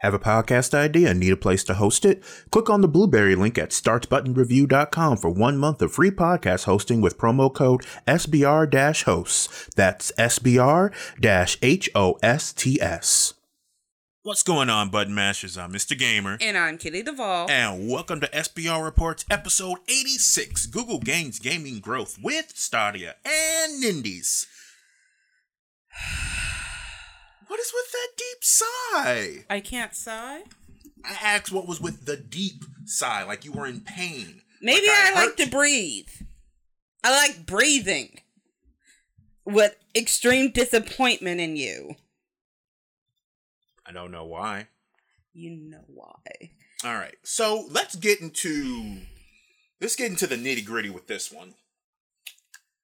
Have a podcast idea and need a place to host it? Click on the Blubrry link at startbuttonreview.com for one month of free podcast hosting with promo code SBR hosts. That's SBR H O S T S. What's going on, Button Mashers? I'm Mr. Gamer. And I'm Kitty Duvall. And welcome to SBR Reports episode 86 Google Gains Gaming Growth with Stadia and Nindies. What is with that deep sigh? I can't sigh. I asked what was with the deep sigh, like you were in pain. Maybe Like I, hurt like to breathe. I like breathing with extreme disappointment in you. I don't know why. You know why. All right, so let's get into let's get into the nitty gritty with this one.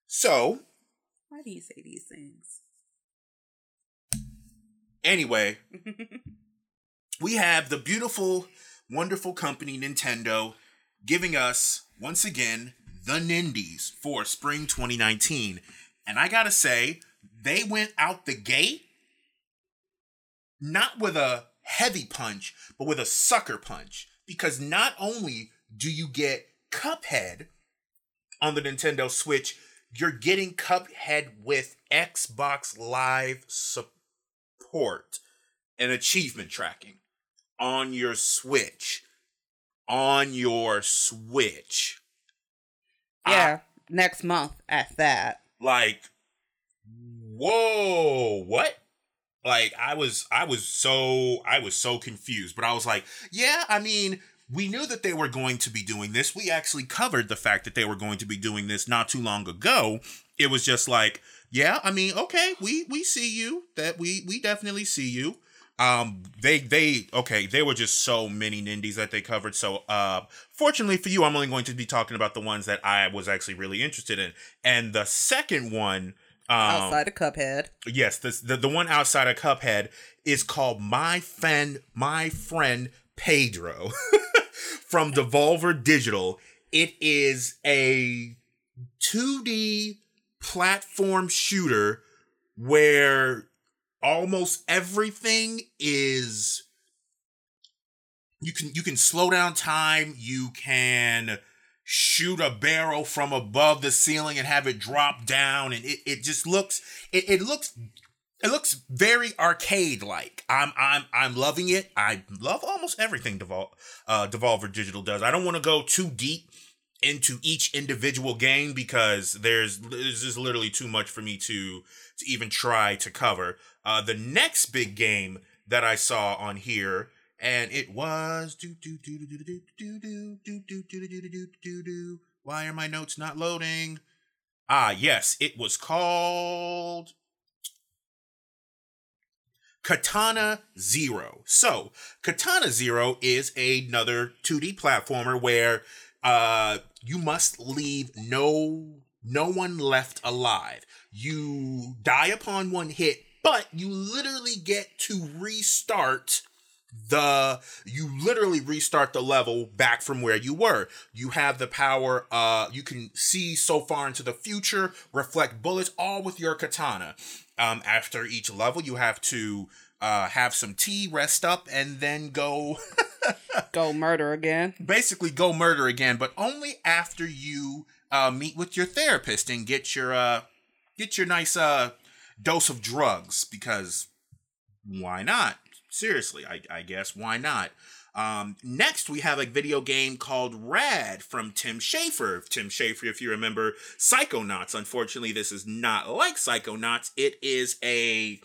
So Why do you say these things? Anyway, we have the beautiful, wonderful company Nintendo giving us once again the Nindies for spring 2019. And I gotta say, they went out the gate not with a heavy punch, but with a sucker punch. Because not only do you get Cuphead on the Nintendo Switch, you're getting Cuphead with Xbox Live support and achievement tracking on your Switch. On your Switch. Yeah, next month at that. like whoa what like i was i was so i was so confused but i was like yeah i mean we knew that they were going to be doing this. We actually covered the fact that they were going to be doing this not too long ago. It was just like yeah i mean okay we we see you that we we definitely see you. Um they they okay there were just so many nindies that they covered. So uh fortunately for you i'm only going to be talking about the ones that i was actually really interested in. And the second one um outside of Cuphead. yes this, the the one outside of cuphead is called my friend my friend pedro from devolver digital. It is a 2d platform shooter where almost everything is you can you can slow down time you can shoot a barrel from above the ceiling and have it drop down and it, it just looks it, it looks it looks very arcade like i'm i'm i'm loving it i love almost everything Devol- uh devolver digital does i don't want to go too deep into each individual game because there's there's just literally too much for me to to even try to cover. Uh, the next big game that I saw on here, and it was do do do do do do do do do do do do do do do do. Why are my notes not loading? Ah, yes, it was called Katana Zero. So, Katana Zero is another 2D platformer where uh you must leave no no one left alive. You die upon one hit, but you literally get to restart the you literally restart the level back from where you were you have the power uh you can see so far into the future reflect bullets all with your katana um after each level you have to uh have some tea rest up and then go Go murder again. basically go murder again, but only after you uh, meet with your therapist and get your uh, get your nice uh, dose of drugs. Because why not? Seriously, I, I guess why not? Um, next, we have a video game called Rad from Tim Schafer. Tim Schafer, if you remember Psychonauts. Unfortunately, this is not like Psychonauts. It is a,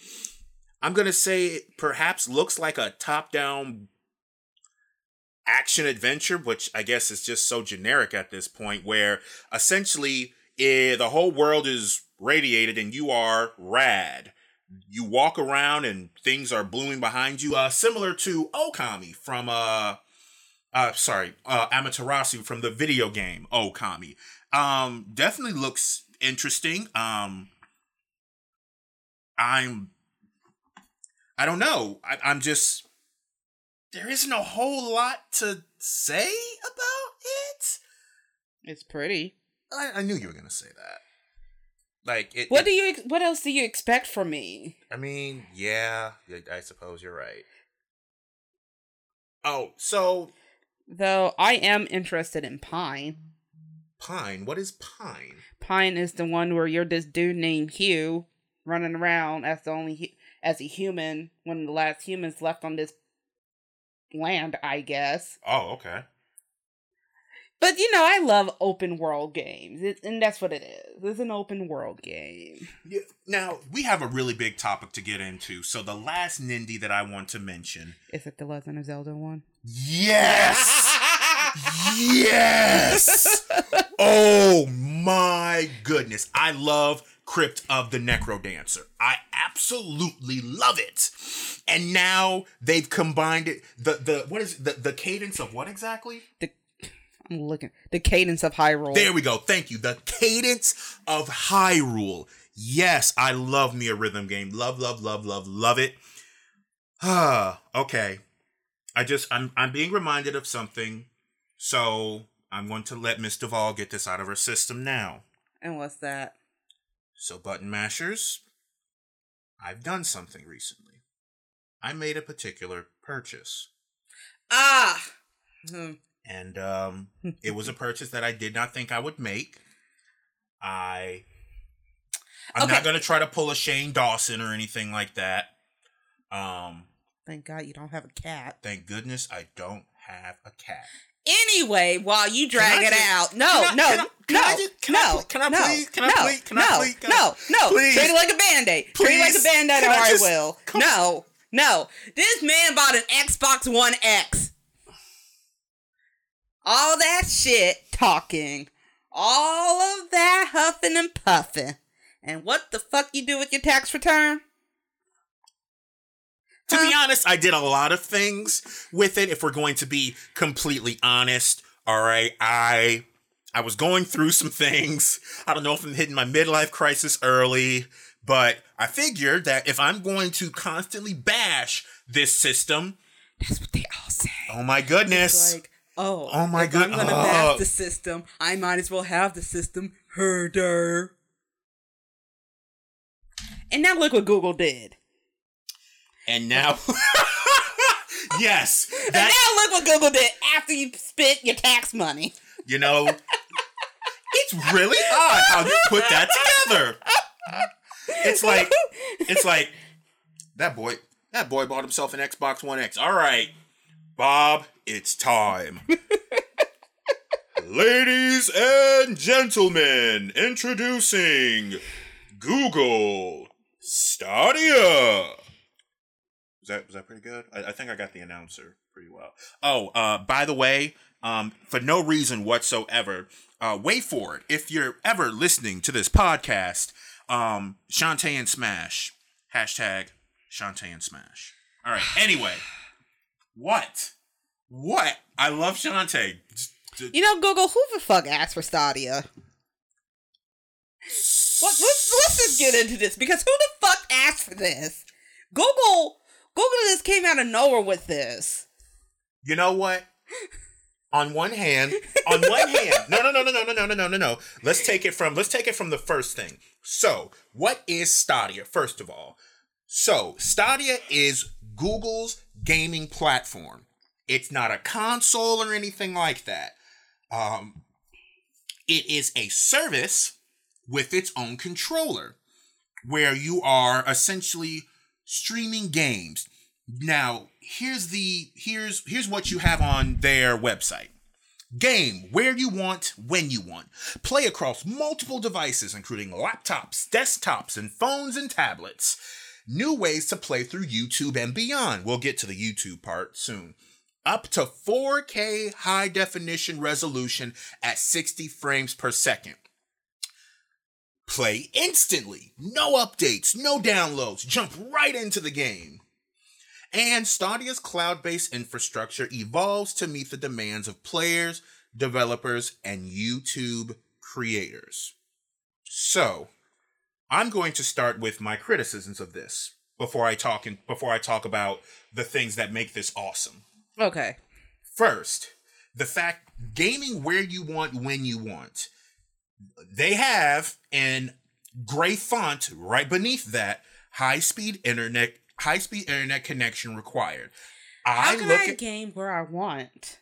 I'm gonna say, it perhaps looks like a top-down action adventure, which I guess is just so generic at this point, where essentially eh, the whole world is radiated and you are rad. You walk around and things are blooming behind you, uh, similar to Okami from uh, uh, sorry, uh, Amaterasu from the video game Okami. Um, definitely looks interesting. Um, I'm, I don't know. I, I'm just there isn't a whole lot to say about it. It's pretty. I, I knew you were gonna say that. Like it. What it- do you? ex- What else do you expect from me? I mean, yeah, I- suppose you're right. Oh, so Though I am interested in Pine. Pine. What is Pine? Pine is the one where you're this dude named Hugh running around as the only hu- as a human, one of the last humans left on this land, I guess. Oh, okay. But you know, I love open world games, it, and that's what it is. It's an open world game. Yeah. Now we have a really big topic to get into. So the last Nindy that I want to mention. Is it the Legend of Zelda one? Yes. yes. Oh my goodness. I love Crypt of the NecroDancer. I absolutely love it. And now they've combined it the the what is it? the the cadence of what exactly? the I'm looking the cadence of Hyrule. There we go. Thank you. The cadence of Hyrule. Yes, I love me a rhythm game. Love, love, love, love, love it. Ah, okay. I just I'm I'm being reminded of something, so I'm going to let Miss Duvall get this out of her system now. And what's that? So button mashers, I've done something recently. I made a particular purchase. Ah. Hmm. And um, it was a purchase that I did not think I would make. I I'm Okay. not gonna try to pull a Shane Dawson or anything like that. Um, Thank God you don't have a cat. thank goodness I don't have a cat. Anyway, while you drag it just- out, no, can I- no, can I- can no, I just- can no, can I no, please- can I no, please- can I no, please- no, no, please- treat it like a band aid. Treat it like a band aid, or I I will. come- No, no. This man bought an Xbox One X. All that shit talking, all of that huffing and puffing, and what the fuck you do with your tax return? To be honest, I did a lot of things with it. If we're going to be completely honest, all right, I I was going through some things. I don't know if I'm hitting my midlife crisis early, but I figured that if I'm going to constantly bash this system, That's what they all say. oh my goodness, like, oh, Oh my if good- I'm gonna bash the system. I might as well have the system. Herder. And now look what Google did. and now, yes, and now look what Google did after you spent your tax money. you know, it's really odd how you put that together. It's like it's like that boy that boy bought himself an Xbox One X. All right, Bob, it's time. Ladies and gentlemen, introducing Google Stadia. Was that was that pretty good? I, I think I got the announcer pretty well. Oh, uh, by the way, um, for no reason whatsoever, uh, wait for it. If you're ever listening to this podcast, um, Shantae and Smash hashtag Shantae and Smash. All right. Anyway, what? What? I love Shantae. You know, Google, who the fuck asked for Stadia? What, let's, let's just get into this because who the fuck asked for this? Google, Google just came out of nowhere with this. You know what? On one hand, on one hand, no, no, no, no, no, no, no, no, no, no, no. Let's take it from let's take it from the first thing. So, what is Stadia? First of all, so Stadia is Google's gaming platform. It's not a console or anything like that. Um, it is a service with its own controller, where you are essentially streaming games. Now, here's the here's here's what you have on their website. Game where you want, when you want. Play across multiple devices, including laptops, desktops, and phones and tablets. New ways to play through YouTube and beyond. We'll get to the YouTube part soon. Up to 4K high definition resolution at 60 frames per second. Play instantly. No updates, no downloads. Jump right into the game. And Stadia's cloud based infrastructure evolves to meet the demands of players, developers, and YouTube creators. So, I'm going to start with my criticisms of this before I talk in, before I talk about the things that make this awesome. Okay. First, the fact gaming where you want when you want. They have in gray font right beneath that high speed internet high speed internet connection required. How I can look I at game where I want?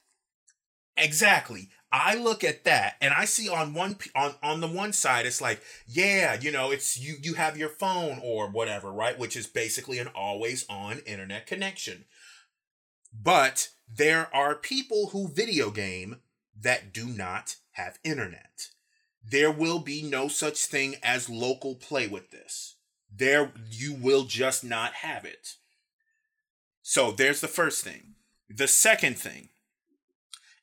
Exactly. I look at that and I see on one on on the one side it's like, yeah, you know, it's you you have your phone or whatever, right? Which is basically an always on internet connection. But there are people who video game that do not have internet. There will be no such thing as local play with this. There you will just not have it. So there's the first thing. The second thing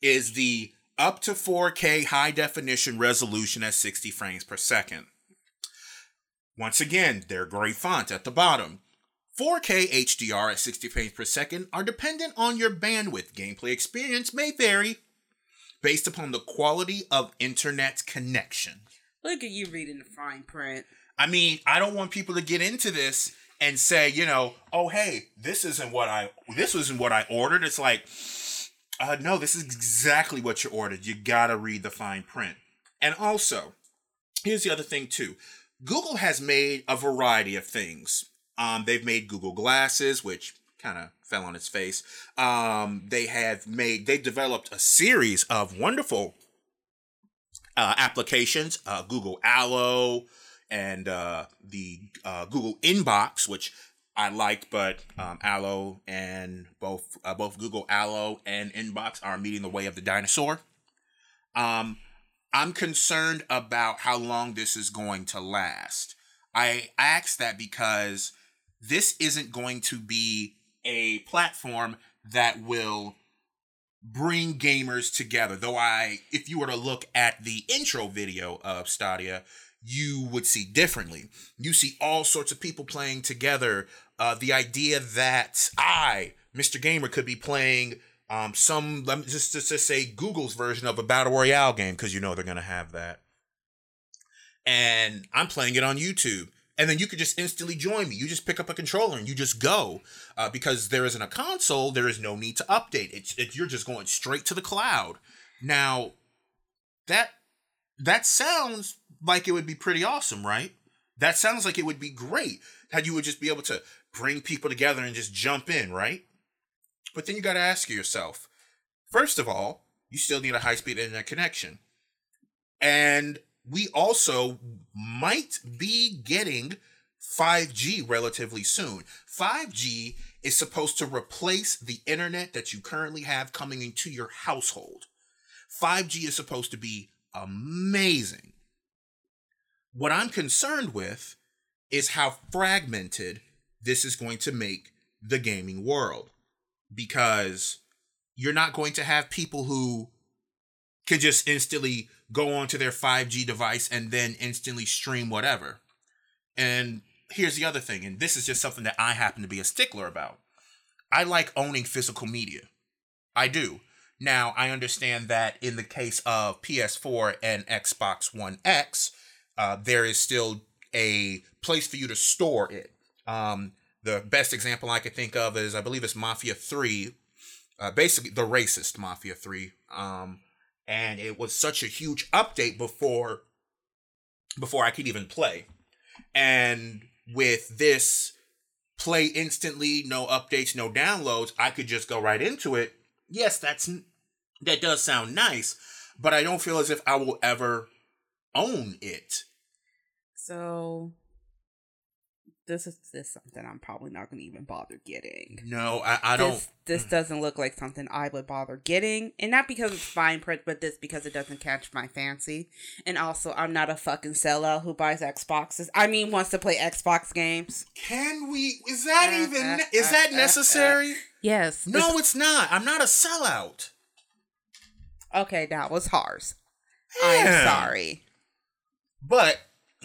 is the up to 4K high definition resolution at 60 frames per second. Once again, they're gray font at the bottom. 4K HDR at 60 frames per second are dependent on your bandwidth. Gameplay experience may vary based upon the quality of internet connection. Look at you reading the fine print. I mean, I don't want people to get into this and say, you know, oh hey, this isn't what I this isn't what I ordered. It's like, uh, no, this is exactly what you ordered. You gotta read the fine print. And also, here's the other thing too. Google has made a variety of things. Um, they've made Google Glasses, which kind of fell on its face. Um, they have made they developed a series of wonderful uh, applications, uh, Google Allo and uh, the uh, Google Inbox, which I liked, but um, Allo and both uh, both Google Allo and Inbox are meeting the way of the dinosaur. Um, I'm concerned about how long this is going to last. I ask that because this isn't going to be a platform that will bring gamers together. Though I, if you were to look at the intro video of Stadia, you would see differently. You see all sorts of people playing together. Uh, the idea that I, Mr. Gamer, could be playing um, some, let me just, just, just say Google's version of a Battle Royale game, because you know they're going to have that. And I'm playing it on YouTube. And then you could just instantly join me. You just pick up a controller and you just go. Uh, because there isn't a console, there is no need to update. It's, it, you're just going straight to the cloud. Now, that that sounds like it would be pretty awesome, right? That sounds like it would be great. How you would just be able to bring people together and just jump in, right? But then you got to ask yourself first of all, you still need a high speed internet connection. And we also might be getting 5G relatively soon. 5G is supposed to replace the internet that you currently have coming into your household. 5G is supposed to be amazing. What I'm concerned with is how fragmented this is going to make the gaming world because you're not going to have people who can just instantly go onto their 5G device and then instantly stream whatever. And here's the other thing, and this is just something that I happen to be a stickler about. I like owning physical media. I do. Now, I understand that in the case of PS4 and Xbox One X, uh, there is still a place for you to store it. Um, the best example I could think of is I believe it's Mafia 3, uh, basically the racist Mafia 3. Um, and it was such a huge update before before I could even play. And with this play instantly, no updates, no downloads, I could just go right into it. Yes, that's that does sound nice, but I don't feel as if I will ever own it. So this is this is something I'm probably not going to even bother getting. No, I, I don't. This, this doesn't look like something I would bother getting, and not because it's fine print, but this because it doesn't catch my fancy. And also, I'm not a fucking sellout who buys Xboxes. I mean, wants to play Xbox games. Can we? Is that Uh, even? uh, is uh, that uh, necessary? Yes. no, it's not. I'm not a sellout. Okay, that was harsh. I'm sorry. But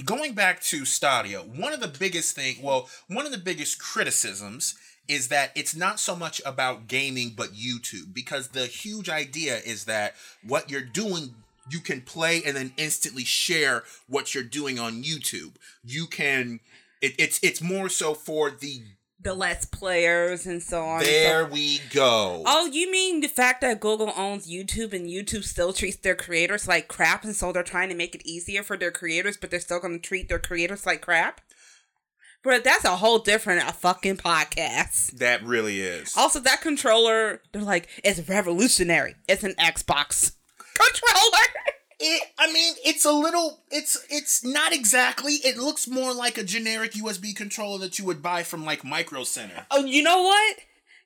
going back to Stadia, one of the biggest thing, well, one of the biggest criticisms is that it's not so much about gaming but YouTube because the huge idea is that what you're doing you can play and then instantly share what you're doing on YouTube. You can it, it's it's more so for the The Let's Players and so on. and so there we go. Oh, you mean the fact that Google owns YouTube and YouTube still treats their creators like crap, and so they're trying to make it easier for their creators, but they're still going to treat their creators like crap? But that's a whole different uh, fucking podcast. That really is. Also, that controller, they're like, it's revolutionary. It's an Xbox controller. It, I mean, it's a little. It's it's not exactly. It looks more like a generic USB controller that you would buy from like Micro Center. oh, you know what?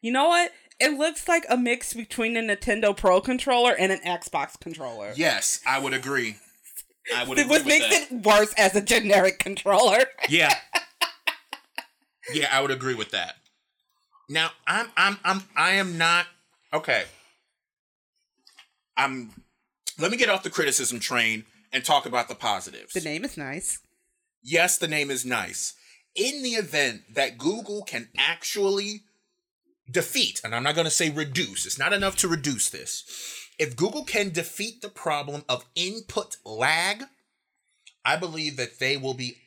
You know what? It looks like a mix between a Nintendo Pro controller and an Xbox controller. Yes, I would agree. I would was makes that. it worse as a generic controller. Yeah. yeah, I would agree with that. Now, I'm I'm I'm I am not okay. I'm let me get off the criticism train and talk about the positives. The name is nice. yes, the name is nice. In the event that Google can actually defeat, and I'm not going to say reduce, it's not enough to reduce this. If Google can defeat the problem of input lag, I believe that they will be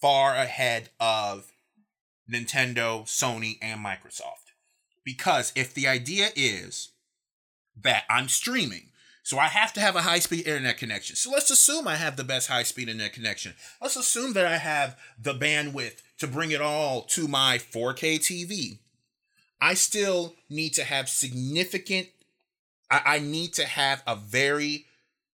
far ahead of Nintendo, Sony, and Microsoft. Because if the idea is that I'm streaming, so I have to have a high speed internet connection. So let's assume I have the best high speed internet connection. Let's assume that I have the bandwidth to bring it all to my 4K TV. I still need to have significant, I, I need to have a very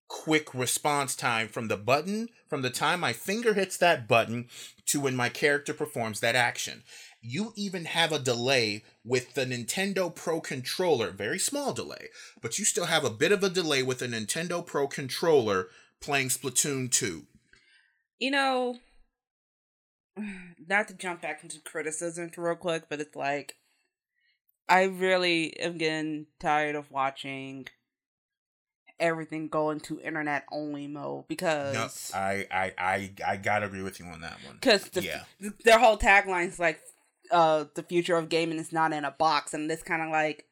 quick response time from the button, from the time my finger hits that button to when my character performs that action. You even have a delay with the Nintendo Pro controller, very small delay, but you still have a bit of a delay with the Nintendo Pro controller playing Splatoon 2. You know, not to jump back into criticism real quick, but it's like I really am getting tired of watching everything go into internet only mode No, because I I I, I gotta agree with you on that one. because the, Yeah. their whole tagline is like uh the future of gaming is not in a box and this kind of like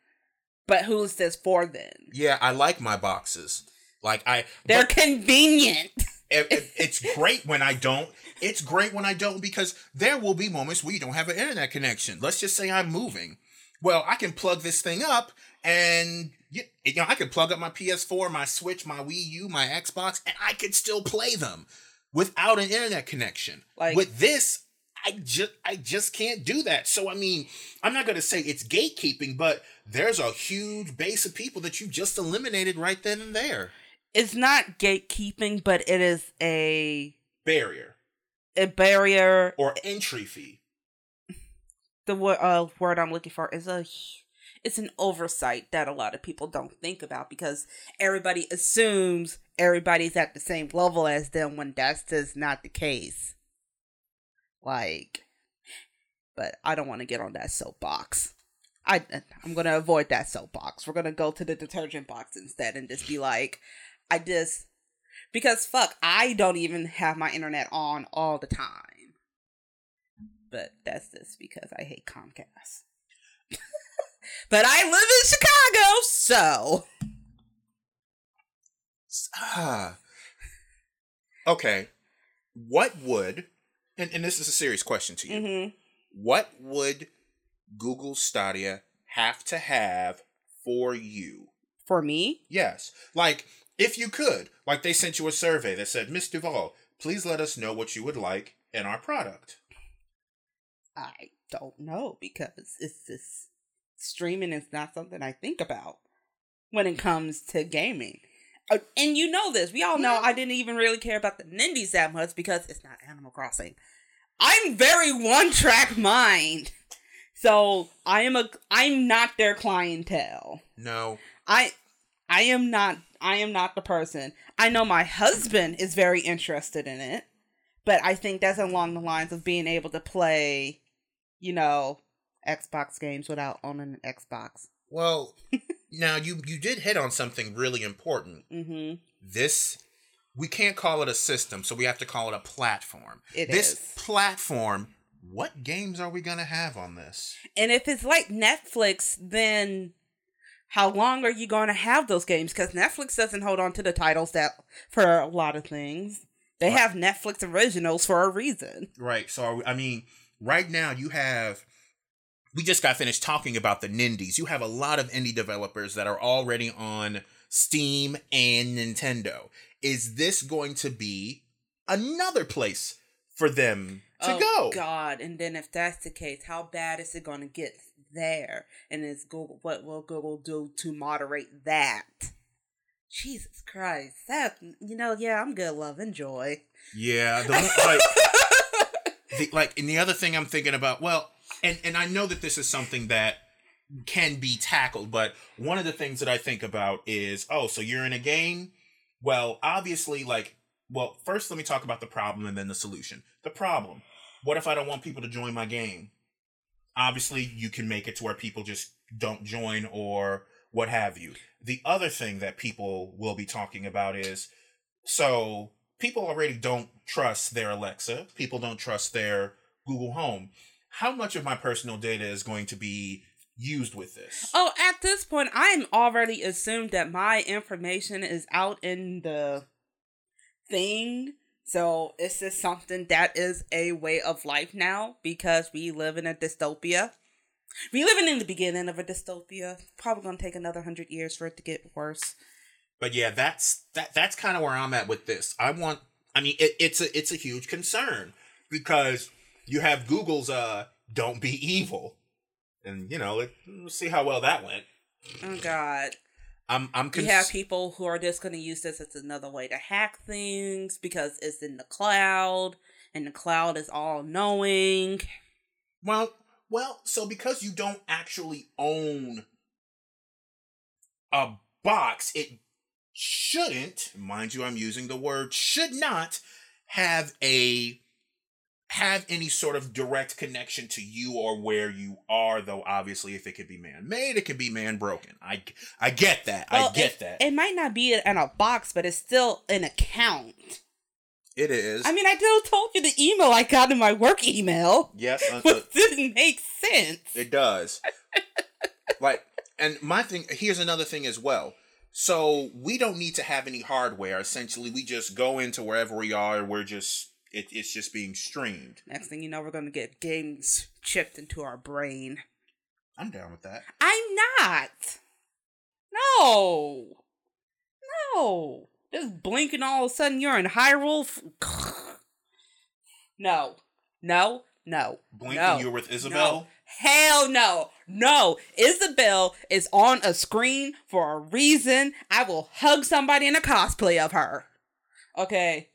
but who's this for then Yeah, I like my boxes. Like I, they're convenient it, it- it's great when I don't. It's great when I don't because there will be moments where you don't have an internet connection. Let's just say I'm moving. Well, I can plug this thing up and you, you know I can plug up my PS4, my Switch, my Wii U, my Xbox, and I could still play them without an internet connection. Like- with this, I just I just can't do that. So I mean, I'm not gonna say it's gatekeeping, but there's a huge base of people that you just eliminated right then and there. it's not gatekeeping but it is a Barrier a barrier or entry fee. the word uh, word I'm looking for is a it's an oversight that a lot of people don't think about because everybody assumes everybody's at the same level as them when that's just not the case. Like, but I don't want to get on that soapbox. I I'm gonna avoid that soapbox. We're gonna go to the detergent box instead and just be like, I just because fuck, I don't even have my internet on all the time but that's just because I hate Comcast. but I live in Chicago, so Ah. Okay. What would, and, and this is a serious question to you, mhm. what would Google Stadia have to have for you? for me, Yes. Like, if you could, like they sent you a survey that said, Miss Duval, please let us know what you would like in our product. I don't know because it's just streaming is not something I think about when it comes to gaming. Uh, and you know this. We all know Yeah. I didn't even really care about the Nindies that much because it's not Animal Crossing. I'm very one track mind. So I am a I'm not their clientele. No. I I am not I am not the person. I know my husband is very interested in it, but I think that's along the lines of being able to play, you know, Xbox games without owning an Xbox. Well, now you you did hit on something really important. Mhm. This we can't call it a system, so we have to call it a platform. It this is. platform, what games are we gonna have on this? And if it's like Netflix, then how long are you going to have those games? Because Netflix doesn't hold on to the titles that for a lot of things. They Right. have Netflix originals for a reason. Right. So are we- I mean, right now you have. We just got finished talking about the Nindies. You have a lot of indie developers that are already on Steam and Nintendo. Is this going to be another place for them to oh, go. God! And then if that's the case, how bad is it going to get there? And is Google what will Google do to moderate that? Jesus Christ! That you know, yeah, I'm good. Love and joy. Yeah, the, like, the, like, and the other thing I'm thinking about, well, and and I know that this is something that can be tackled, but one of the things that I think about is, oh, so you're in a game. Well, obviously, like, well, first let me talk about the problem and then the solution. The problem. What if I don't want people to join my game? Obviously, you can make it to where people just don't join or what have you. The other thing that people will be talking about is so people already don't trust their Alexa, people don't trust their Google Home. How much of my personal data is going to be used with this? Oh, at this point, I'm already assumed that my information is out in the thing. So it's just something that is a way of life now because we live in a dystopia. We living in the beginning of a dystopia. Probably gonna take another hundred years for it to get worse. But yeah, that's that that's kind of where I'm at with this. I want I mean it, it's a it's a huge concern because you have Google's uh don't be evil. And you know, let, us see how well that went. Oh god. I'm I'm cons- You have people who are just going to use this as another way to hack things because it's in the cloud and the cloud is all knowing. Well, well, so because you don't actually own a box, it shouldn't, mind you, I'm using the word should not have a have any sort of direct connection to you or where you are though obviously if it could be man made it could be man broken i i get that. Well, i get it, that. it might not be in a box but it's still an account. It is. I mean i still told you the email i got in my work email. Yes which uh, didn't make sense. It does. Like and my thing here's another thing as well. So we don't need to have any hardware. Essentially we just go into wherever we are we're just it, it's just being streamed. Next thing you know, we're gonna get games chipped into our brain. I'm down with that. I'm not. No. No. Just blinking all of a sudden you're in Hyrule. no. No. No. Blinking no. you're with Isabelle? No. Hell no. No. Isabelle is on a screen for a reason. I will hug somebody in a cosplay of her. Okay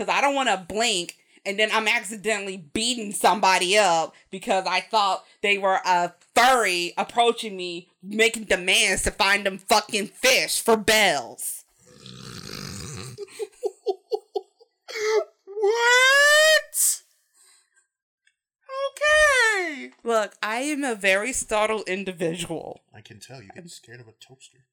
because I don't want to blink and then I'm accidentally beating somebody up because I thought they were a furry approaching me, making demands to find them fucking fish for bells. what? Okay. Look, I am a very startled individual. I can tell you get scared of a toaster.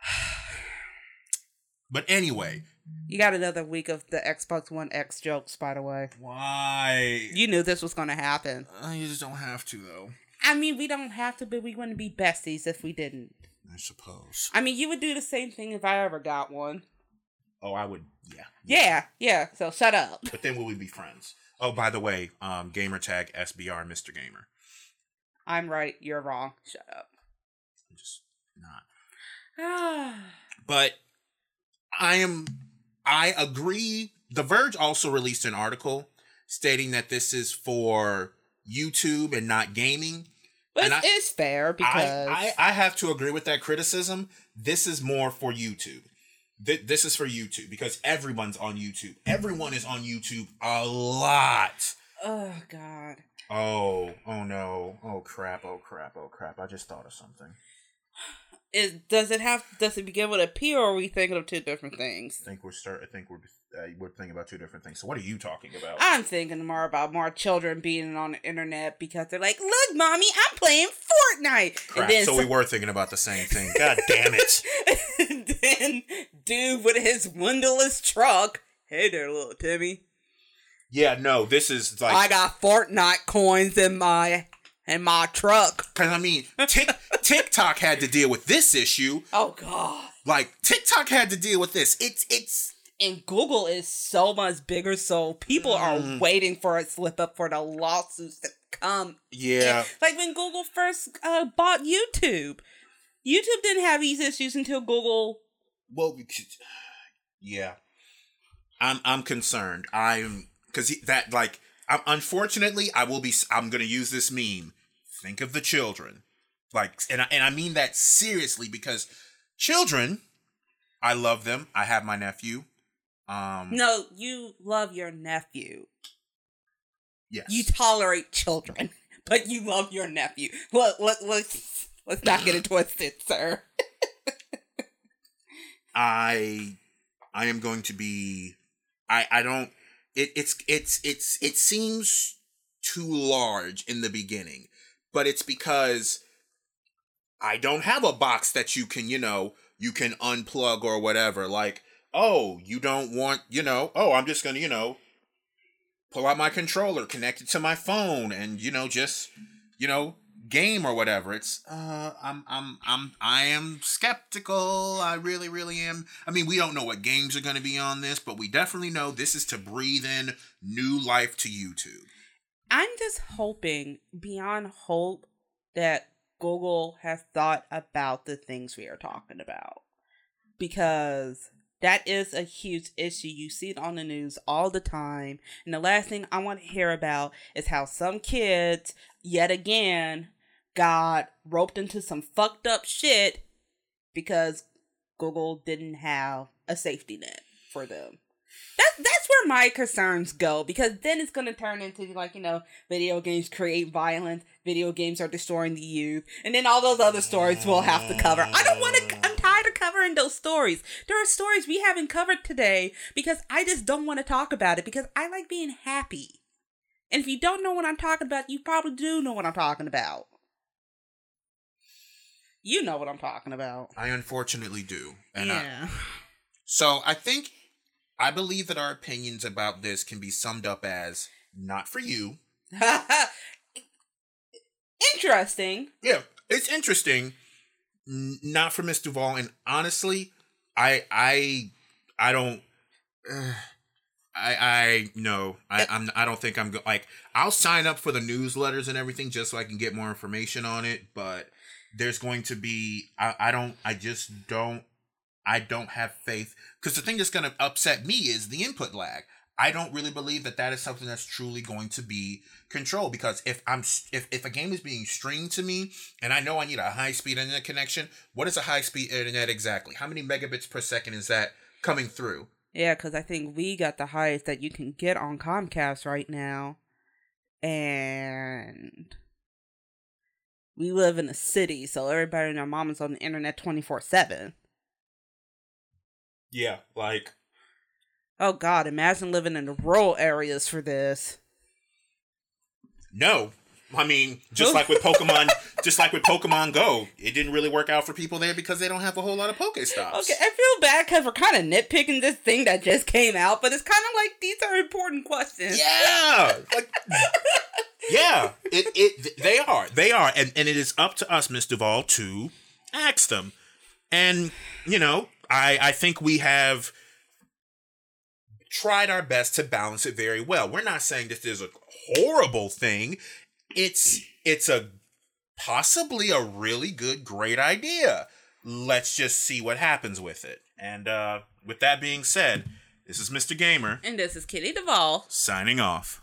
but anyway, you got another week of the Xbox One X jokes, by the way. Why? You knew this was going to happen. Uh, you just don't have to, though. I mean, we don't have to, but we wouldn't be besties if we didn't. I suppose. I mean, you would do the same thing if I ever got one. Oh, I would. Yeah. Yeah, yeah. So shut up. But then will we be friends? Oh, by the way, um, gamer tag SBR Mr. Gamer. I'm right. You're wrong. Shut up. I'm just not. but I am I agree. The Verge also released an article stating that this is for YouTube and not gaming. But I, fair because I, I, I, have to agree with that criticism. This is more for YouTube. Th- this is for YouTube because everyone's on YouTube. Everyone is on YouTube a lot. Oh God. Oh, oh no. Oh crap. Oh crap. Oh crap. I just thought of something. Is does it have does it begin with a P or are we thinking of two different things? I think we're start. I think we're uh, we're thinking about two different things. So what are you talking about? I'm thinking more about more children being on the internet because they're like, "Look, mommy, I'm playing Fortnite." Crap. so some- we were thinking about the same thing. God damn it! then dude with his windowless truck. Hey there, little Timmy. Yeah, no, this is like I got Fortnite coins in my in my truck. Cause I mean, Tik TikTok had to deal with this issue. Oh God! Like TikTok had to deal with this. It's it's and Google is so much bigger, so people mm. are waiting for a slip up for the lawsuits to come. Yeah, in. like when Google first uh, bought YouTube, YouTube didn't have these issues until Google. Well, yeah, I'm I'm concerned. I'm because that like I'm, unfortunately I will be I'm gonna use this meme. Think of the children, like and I, and I mean that seriously because children, I love them. I have my nephew. Um, No, you love your nephew. yes, You tolerate children, but you love your nephew. Let, let, let's, let's not get it twisted, sir. I I am going to be I I don't it it's it's it's it seems too large in the beginning, but it's because I don't have a box that you can, you know, you can unplug or whatever. Like, oh, you don't want, you know, oh, I'm just to, you know, pull out my controller, connect it to my phone and, you know, just, you know, game or whatever. It's uh I'm I'm I'm I am skeptical. I really really am. I mean, we don't know what games are going to be on this, but we definitely know this is to breathe in new life to YouTube. I'm just hoping, beyond hope, that Google has thought about the things we are talking about. Because that is a huge issue. You see it on the news all the time. And the last thing I want to hear about is how some kids, yet again, got roped into some fucked up shit because Google didn't have a safety net for them. That's that's where my concerns go because then it's gonna turn into like you know video games create violence, video games are destroying the youth, and then all those other stories we'll have to cover. I don't want to. I'm tired of covering those stories. There are stories we haven't covered today because I just don't want to talk about it because I like being happy. And if you don't know what I'm talking about, you probably do know what I'm talking about. You know what I'm talking about. I unfortunately do. And I, so I think I believe that our opinions about this can be summed up as not for you. Interesting. Yeah, it's interesting. N- not for Miss Duval, and honestly, I I I don't. Uh, I I no I I'm I don't think I'm go- like I'll sign up for the newsletters and everything just so I can get more information on it. But there's going to be I I don't I just don't I don't have faith because the thing that's going to upset me is the input lag. I don't really believe that that is something that's truly going to be controlled because if I'm if if a game is being streamed to me and I know I need a high speed internet connection, what is a high speed internet exactly? How many megabits per second is that coming through? Yeah, because I think we got the highest that you can get on Comcast right now. And we live in a city, so everybody and their mom is on the internet 24 7. Yeah, like Oh, God, imagine living in the rural areas for this. no. I mean, just like with Pokemon, just like with Pokemon Go, it didn't really work out for people there because they don't have a whole lot of Pokestops. Okay, I feel bad because we're kind of nitpicking this thing that just came out, but it's kind of like these are important questions. Yeah, like, yeah. It it they are they are, and and it is up to us, Miss Duval, to ask them. And you know, I I think we have tried our best to balance it very well. We're not saying this is a horrible thing. It's it's a possibly a really good, great idea. Let's just see what happens with it. And uh, with that being said, this is Mr. Gamer And this is Kitty Duvall. signing off.